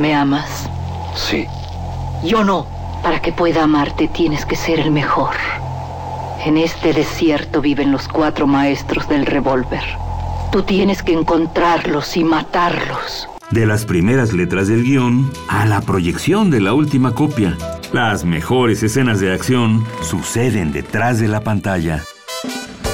¿Me amas? Sí. Yo no. Para que pueda amarte tienes que ser el mejor. En este desierto viven los cuatro maestros del revólver. Tú tienes que encontrarlos y matarlos. De las primeras letras del guion a la proyección de la última copia. Las mejores escenas de acción suceden detrás de la pantalla.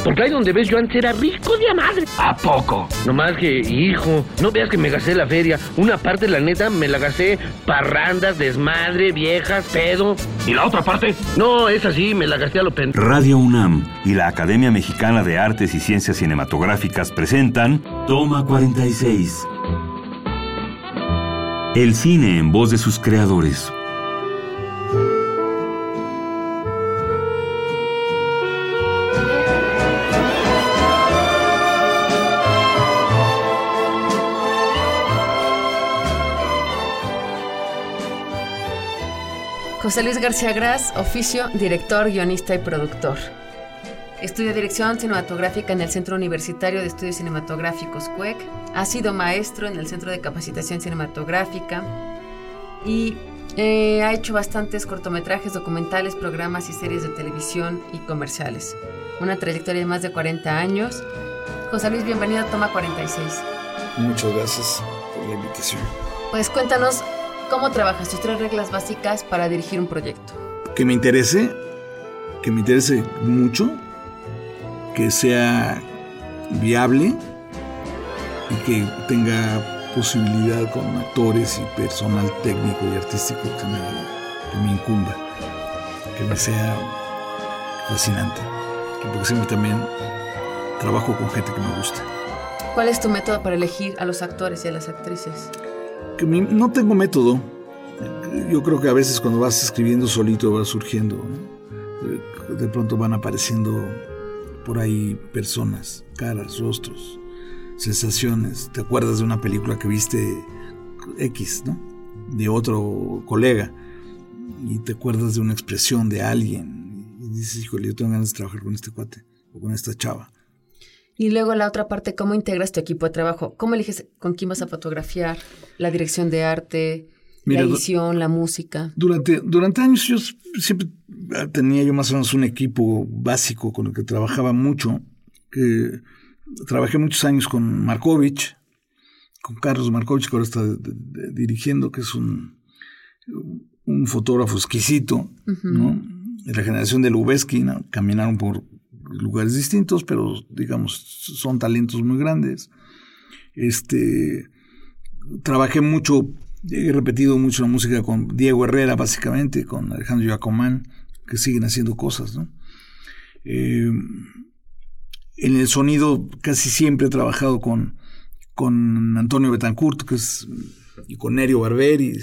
Porque ahí donde ves yo antes era rico de a madre. ¿A poco? Nomás que, hijo, no veas que me gasté la feria. Una parte, la neta, me la gasté parrandas, desmadre, viejas, pedo. ¿Y la otra parte? No, es así, me la gasté a lo pen... Radio UNAM y la Academia Mexicana de Artes y Ciencias Cinematográficas presentan Toma 46. El cine en voz de sus creadores. José Luis García Gras, oficio, director, guionista y productor. Estudia dirección cinematográfica en el Centro Universitario de Estudios Cinematográficos CUEC. Ha sido maestro en el Centro de Capacitación Cinematográfica y eh, ha hecho bastantes cortometrajes, documentales, programas y series de televisión y comerciales. Una trayectoria de más de 40 años. José Luis, bienvenido a Toma 46. Muchas gracias por la invitación. Pues cuéntanos ¿Cómo trabajas tus tres reglas básicas para dirigir un proyecto? Que me interese, que me interese mucho, que sea viable y que tenga posibilidad con actores y personal técnico y artístico que me, que me incumba, que me sea fascinante, porque siempre también trabajo con gente que me gusta. ¿Cuál es tu método para elegir a los actores y a las actrices? No tengo método. Yo creo que a veces cuando vas escribiendo solito va surgiendo. De pronto van apareciendo por ahí personas, caras, rostros, sensaciones. Te acuerdas de una película que viste X, ¿no? De otro colega. Y te acuerdas de una expresión de alguien. Y dices, híjole, yo tengo ganas de trabajar con este cuate o con esta chava. Y luego la otra parte, ¿cómo integras tu equipo de trabajo? ¿Cómo eliges con quién vas a fotografiar? La dirección de arte, la edición, la música. Durante, durante años yo siempre tenía yo más o menos un equipo básico con el que trabajaba mucho. Que trabajé muchos años con Markovich, con Carlos Markovich, que ahora está dirigiendo, que es un, un fotógrafo exquisito, ¿no? De la generación de Lubeski, caminaron por lugares distintos, pero digamos, son talentos muy grandes. Este, trabajé mucho, he repetido mucho la música con Diego Herrera, básicamente, con Alejandro Yacomán, que siguen haciendo cosas, ¿no? Eh, en el sonido casi siempre he trabajado con, con Antonio Betancourt, que es, y con Nerio Barberi.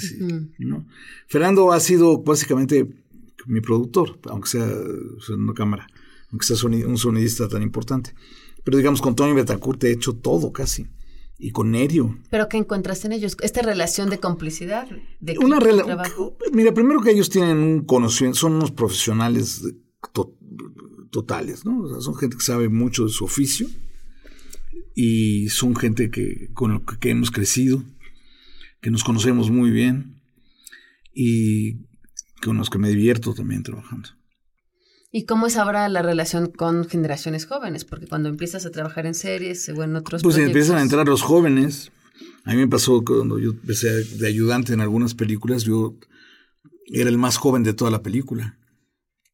¿no? Fernando ha sido básicamente mi productor, aunque sea en una cámara aunque sea un sonidista tan importante. Pero digamos, con Tony Betancourt he hecho todo casi. Y con Nerio. ¿Pero qué encuentras en ellos? ¿Esta relación de complicidad? De Una relación. Mira, primero que ellos tienen un conocimiento, son unos profesionales totales, ¿no? son gente que sabe mucho de su oficio y son gente que, con lo que hemos crecido, que nos conocemos muy bien y con los que me divierto también trabajando. ¿Y cómo es ahora la relación con generaciones jóvenes? Porque cuando empiezas a trabajar en series o en otros Pues empiezan a entrar los jóvenes. A mí me pasó cuando yo empecé de ayudante en algunas películas, yo era el más joven de toda la película.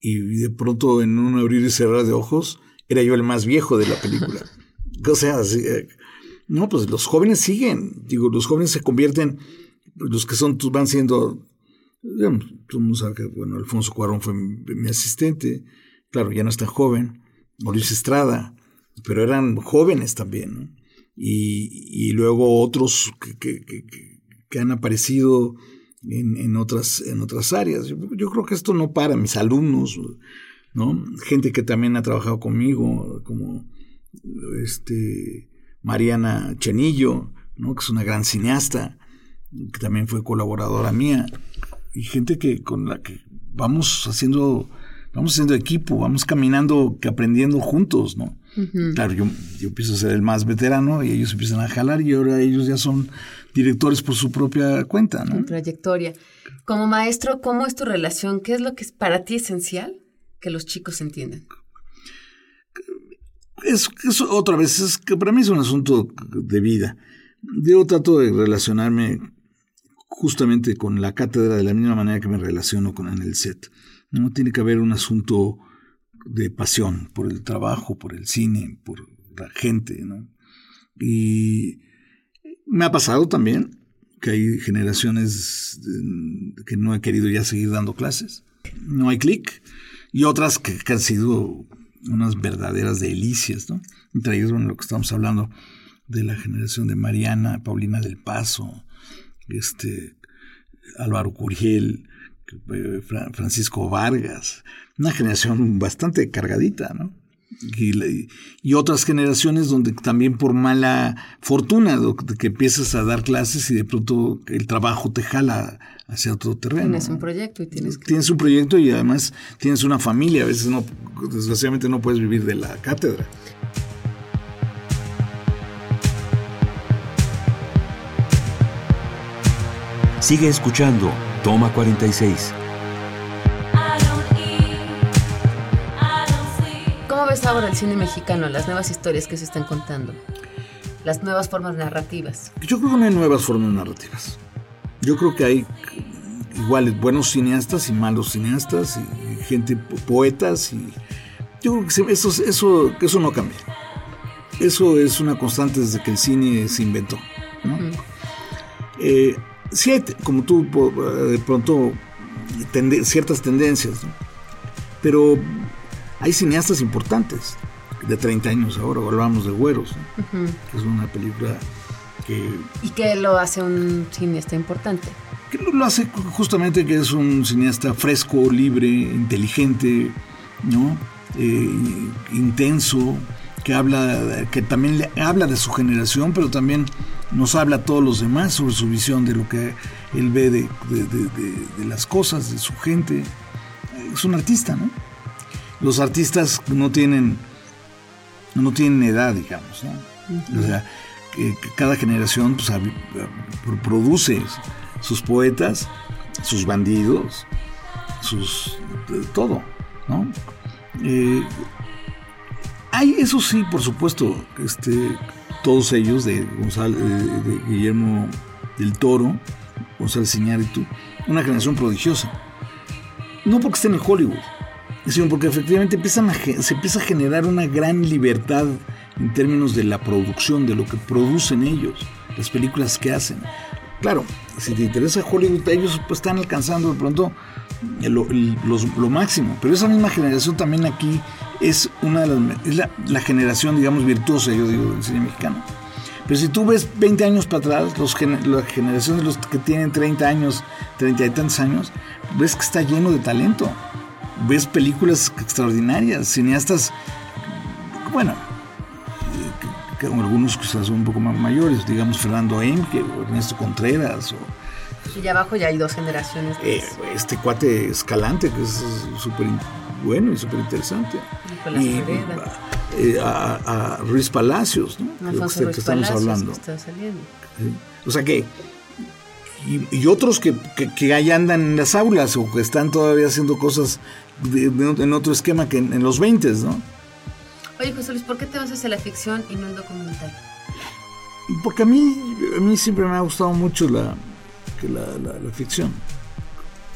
Y de pronto, en un abrir y cerrar de ojos, era yo el más viejo de la película. o sea, eh, no, pues los jóvenes siguen. Digo, los jóvenes se convierten, pues, los que son, van siendo todo el mundo sabe que, bueno, Alfonso Cuarón fue mi, asistente, claro, ya no es tan joven, Mauricio Estrada, pero eran jóvenes también, y, y, luego otros que, que, que, han aparecido en, en, otras, en otras áreas. Yo, yo, creo que esto no para, mis alumnos, ¿no? Gente que también ha trabajado conmigo, como este, Mariana Chenillo, ¿no? Que es una gran cineasta, que también fue colaboradora mía y gente que con la que vamos haciendo, vamos haciendo equipo, vamos caminando, aprendiendo juntos, ¿no? Claro, yo, yo empiezo a ser el más veterano y ellos empiezan a jalar y ahora ellos ya son directores por su propia cuenta, ¿no? Trayectoria. Como maestro, ¿cómo es tu relación? ¿Qué es lo que es para ti esencial que los chicos entiendan? Es, es otra vez, es que para mí es un asunto de vida. Yo trato de relacionarme justamente con la cátedra de la misma manera que me relaciono con en el set. No tiene que haber un asunto de pasión por el trabajo, por el cine, por la gente, ¿no? Y me ha pasado también que hay generaciones que no he querido ya seguir dando clases. No hay clic. Y otras que, han sido unas verdaderas delicias, ¿no? Entre ellos, bueno, lo que estamos hablando de la generación de Mariana, Paulina del Paso, este, Álvaro Curiel, Francisco Vargas, una generación bastante cargadita, ¿no? Y, otras generaciones donde también por mala fortuna, que empiezas a dar clases y de pronto el trabajo te jala hacia otro terreno. Tienes un proyecto y tienes que... Tienes un proyecto y además tienes una familia, a veces no, desgraciadamente no puedes vivir de la cátedra. Sigue escuchando Toma 46. ¿Cómo ves ahora el cine mexicano, las nuevas historias que se están contando? Las nuevas formas narrativas. Yo creo que no hay nuevas formas narrativas. Yo creo que hay igual buenos cineastas y malos cineastas y gente poetas y yo creo que eso, eso, eso no cambia. Eso es una constante desde que el cine se inventó. ¿no? Sí hay, como tú, de pronto, ciertas tendencias, pero hay cineastas importantes de 30 años ahora, hablamos de Güeros, que es una película que... ¿Y qué lo hace un cineasta importante? Que lo, hace justamente que es un cineasta fresco, libre, inteligente, ¿no? Eh, intenso, que habla, que también le habla de su generación, pero también nos habla a todos los demás sobre su visión de lo que él ve de, las cosas, de su gente. Es un artista, ¿no? Los artistas no tienen, no tienen edad, digamos, ¿no? O sea, que, cada generación pues, produce sus poetas, sus bandidos, sus todo, ¿no? Eh, hay, eso sí, por supuesto, este, todos ellos de, Gonzalo, Guillermo del Toro, González Iñárritu, una generación prodigiosa. No porque estén en Hollywood, sino porque efectivamente empiezan se empieza a generar una gran libertad en términos de la producción, de lo que producen ellos, las películas que hacen. Claro, si te interesa Hollywood, ellos pues, están alcanzando de pronto lo, máximo, pero esa misma generación también aquí es una de las es la, generación, digamos, virtuosa, yo digo, del cine mexicano. Pero si tú ves 20 años para atrás, los, la generación de los que tienen 30 años, 30 y tantos años, ves que está lleno de talento. Ves películas extraordinarias, cineastas, bueno, que, algunos quizás son un poco más mayores, digamos Fernando Emke o Ernesto Contreras. y abajo ya hay dos generaciones. Eh, este cuate Escalante, que es súper bueno y súper interesante. Y eh, a, a, Ruiz Palacios, ¿no? Alfonso que, estamos hablando. O sea que. Y, otros que, que, ahí andan en las aulas o que están todavía haciendo cosas en otro esquema que en, los 20, ¿no? Oye, José Luis, ¿por qué te vas hacia la ficción y no el documental? Porque a mí, a mí siempre me ha gustado mucho la, la, la ficción.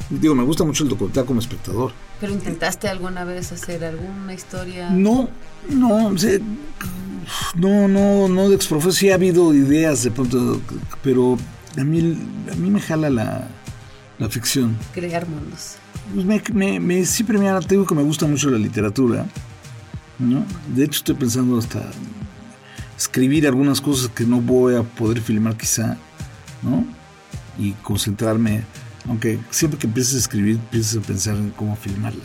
Digo, me gusta mucho el documental como espectador. ¿Pero intentaste alguna vez hacer alguna historia? No, no, no, no, no de exprofe, sí ha habido ideas de pronto, pero a mí, a mí me jala la, la ficción. Crear mundos. Pues me, me, me, siempre me digo que me gusta mucho la literatura, ¿no? De hecho estoy pensando hasta escribir algunas cosas que no voy a poder filmar quizá, ¿no? Y concentrarme aunque siempre que empieces a escribir, empieces a pensar en cómo filmarla.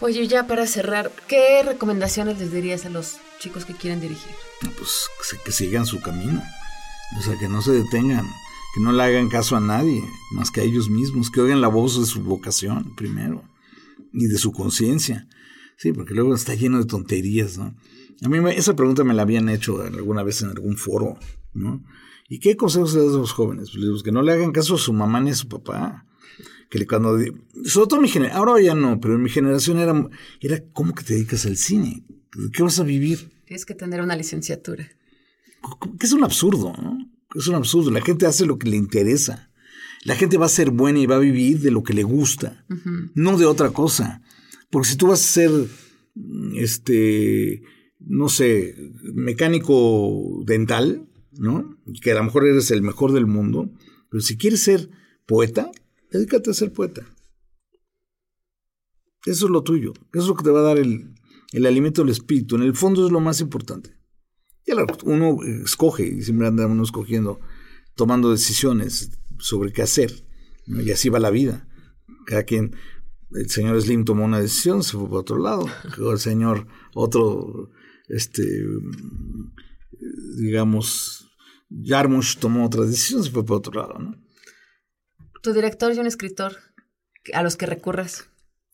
Oye, ya para cerrar, ¿qué recomendaciones les dirías a los chicos que quieren dirigir? Pues que sigan su camino, o sea, que no se detengan, que no le hagan caso a nadie, más que a ellos mismos, que oigan la voz de su vocación primero y de su conciencia. Sí, porque luego está lleno de tonterías, ¿no? A mí esa pregunta me la habían hecho alguna vez en algún foro, ¿no? ¿Y qué consejos le das a los jóvenes? Pues que no le hagan caso a su mamá ni a su papá. Que cuando, sobre todo mi generación, ahora ya no, pero en mi generación era, era ¿cómo que te dedicas al cine? qué vas a vivir? Tienes que tener una licenciatura. Que es un absurdo, ¿no? Es un absurdo. La gente hace lo que le interesa. La gente va a ser buena y va a vivir de lo que le gusta, no de otra cosa. Porque si tú vas a ser, este, no sé, mecánico dental, ¿no? Que a lo mejor eres el mejor del mundo, pero si quieres ser poeta, dedícate a ser poeta. Eso es lo tuyo, eso es lo que te va a dar el, el alimento del espíritu. En el fondo es lo más importante. Y uno escoge, y siempre anda uno escogiendo, tomando decisiones sobre qué hacer. Y así va la vida. Cada quien, el señor Slim tomó una decisión, se fue para otro lado. El señor, otro, este, digamos, Jarmusch tomó otra decisión, se fue para otro lado. ¿no? Tu director y un escritor a los que recurras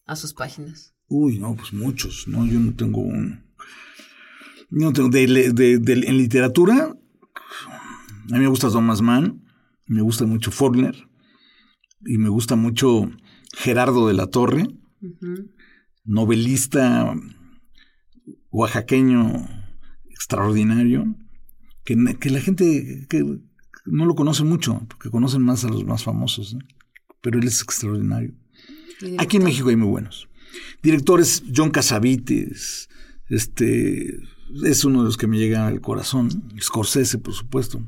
a sus páginas. Uy, no, pues muchos, ¿no? Yo no tengo un... no tengo... en literatura, a mí me gusta Thomas Mann, me gusta mucho Faulkner, y me gusta mucho Gerardo de la Torre, novelista oaxaqueño extraordinario, que, la gente que no lo conoce mucho, porque conocen más a los más famosos, pero él es extraordinario. Aquí en México hay muy buenos. Directores, John Casavites, este, es uno de los que me llega al corazón, Scorsese, por supuesto,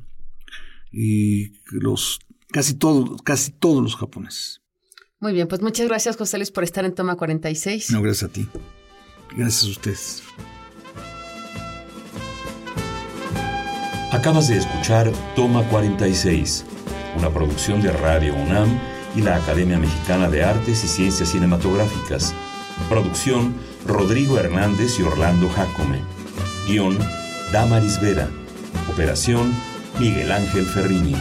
y los, casi todos, casi todos los japoneses. Muy bien, pues muchas gracias, José Luis, por estar en Toma 46. No, gracias a ti. Gracias a ustedes. Acabas de escuchar Toma 46, una producción de Radio UNAM y la Academia Mexicana de Artes y Ciencias Cinematográficas. Producción Rodrigo Hernández y Orlando Jacome. Guión Damaris Vera. Operación Miguel Ángel Ferrini.